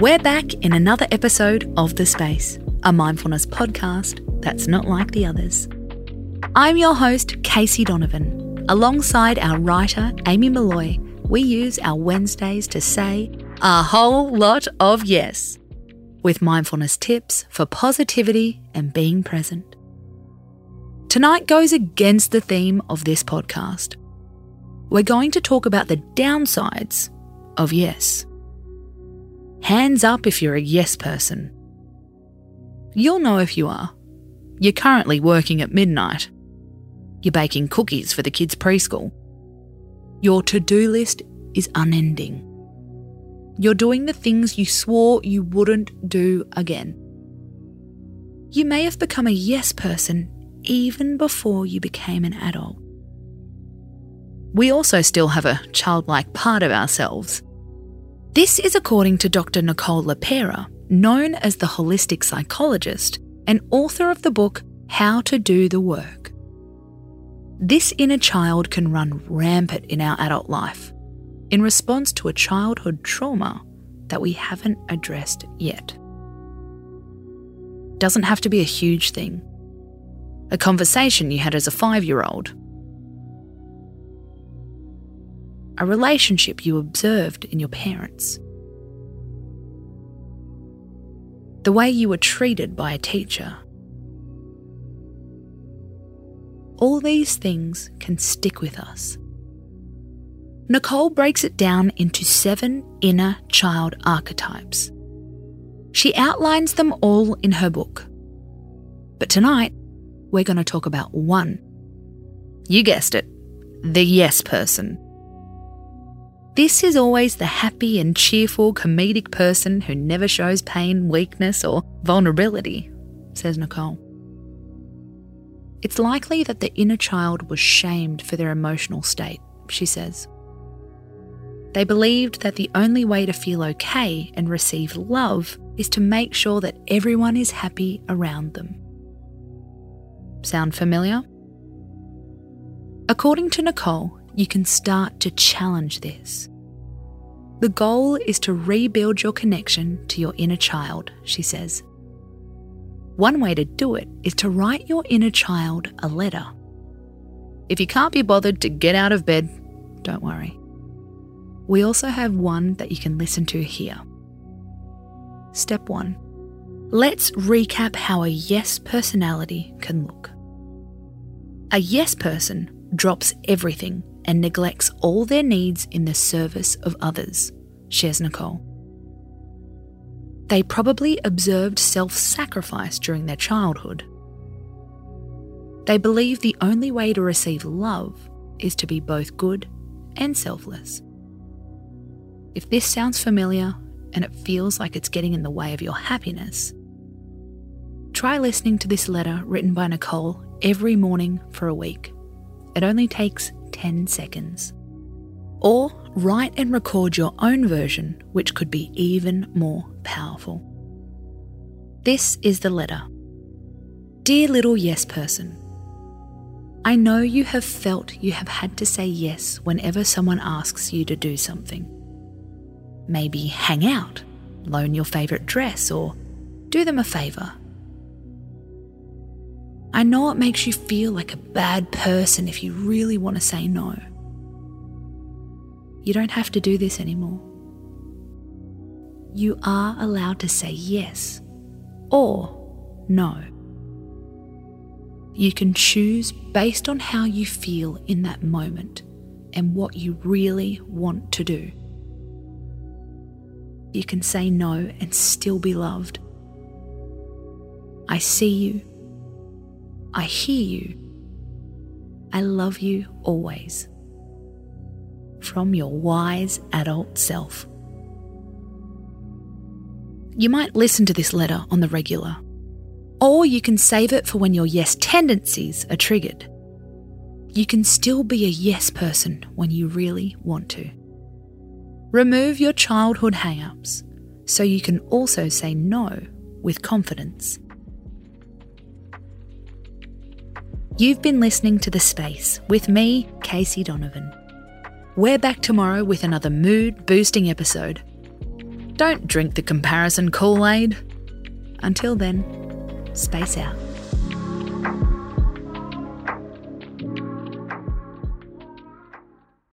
We're back in another episode of The Space, a mindfulness podcast that's not like the others. I'm your host, Casey Donovan. Alongside our writer, Amy Molloy, we use our Wednesdays to say a whole lot of yes, with mindfulness tips for positivity and being present. Tonight goes against the theme of this podcast. We're going to talk about the downsides of yes. Hands up if you're a yes person. You'll know if you are. You're currently working at midnight. You're baking cookies for the kids' preschool. Your to do list is unending. You're doing the things you swore you wouldn't do again. You may have become a yes person even before you became an adult. We also still have a childlike part of ourselves. This is according to Dr. Nicole LePera, known as the holistic psychologist and author of the book How to Do the Work. This inner child can run rampant in our adult life in response to a childhood trauma that we haven't addressed yet. Doesn't have to be a huge thing. A conversation you had as a five year old. A relationship you observed in your parents. The way you were treated by a teacher. All these things can stick with us Nicole breaks it down into seven inner child archetypes. She outlines them all in her book. But tonight, we're going to talk about one. You guessed it the yes person. This is always the happy and cheerful comedic person who never shows pain, weakness, or vulnerability, says Nicole. It's likely that the inner child was shamed for their emotional state, she says. They believed that the only way to feel okay and receive love is to make sure that everyone is happy around them. Sound familiar? According to Nicole, you can start to challenge this. The goal is to rebuild your connection to your inner child, she says. One way to do it is to write your inner child a letter. If you can't be bothered to get out of bed, don't worry we also have one that you can listen to here. Step 1. Let's recap how a yes personality can look. A yes person drops everything and neglects all their needs in the service of others, shares Nicole. They probably observed self sacrifice during their childhood. They believe the only way to receive love is to be both good and selfless. If this sounds familiar and it feels like it's getting in the way of your happiness, try listening to this letter written by Nicole every morning for a week. It only takes 10 seconds. Or write and record your own version, which could be even more powerful. This is the letter Dear little yes person, I know you have felt you have had to say yes whenever someone asks you to do something. Maybe hang out, loan your favourite dress, or do them a favour. I know it makes you feel like a bad person if you really want to say no. You don't have to do this anymore. You are allowed to say yes or no. You can choose based on how you feel in that moment and what you really want to do you can say no and still be loved. I see you. I hear you. I love you always. From your wise adult self. You might listen to this letter on the regular, or you can save it for when your yes tendencies are triggered. You can still be a yes person when you really want to. Remove your childhood hang ups so you can also say no with confidence. You've been listening to The Space with me, Casey Donovan. We're back tomorrow with another mood boosting episode. Don't drink the comparison Kool Aid. Until then, space out.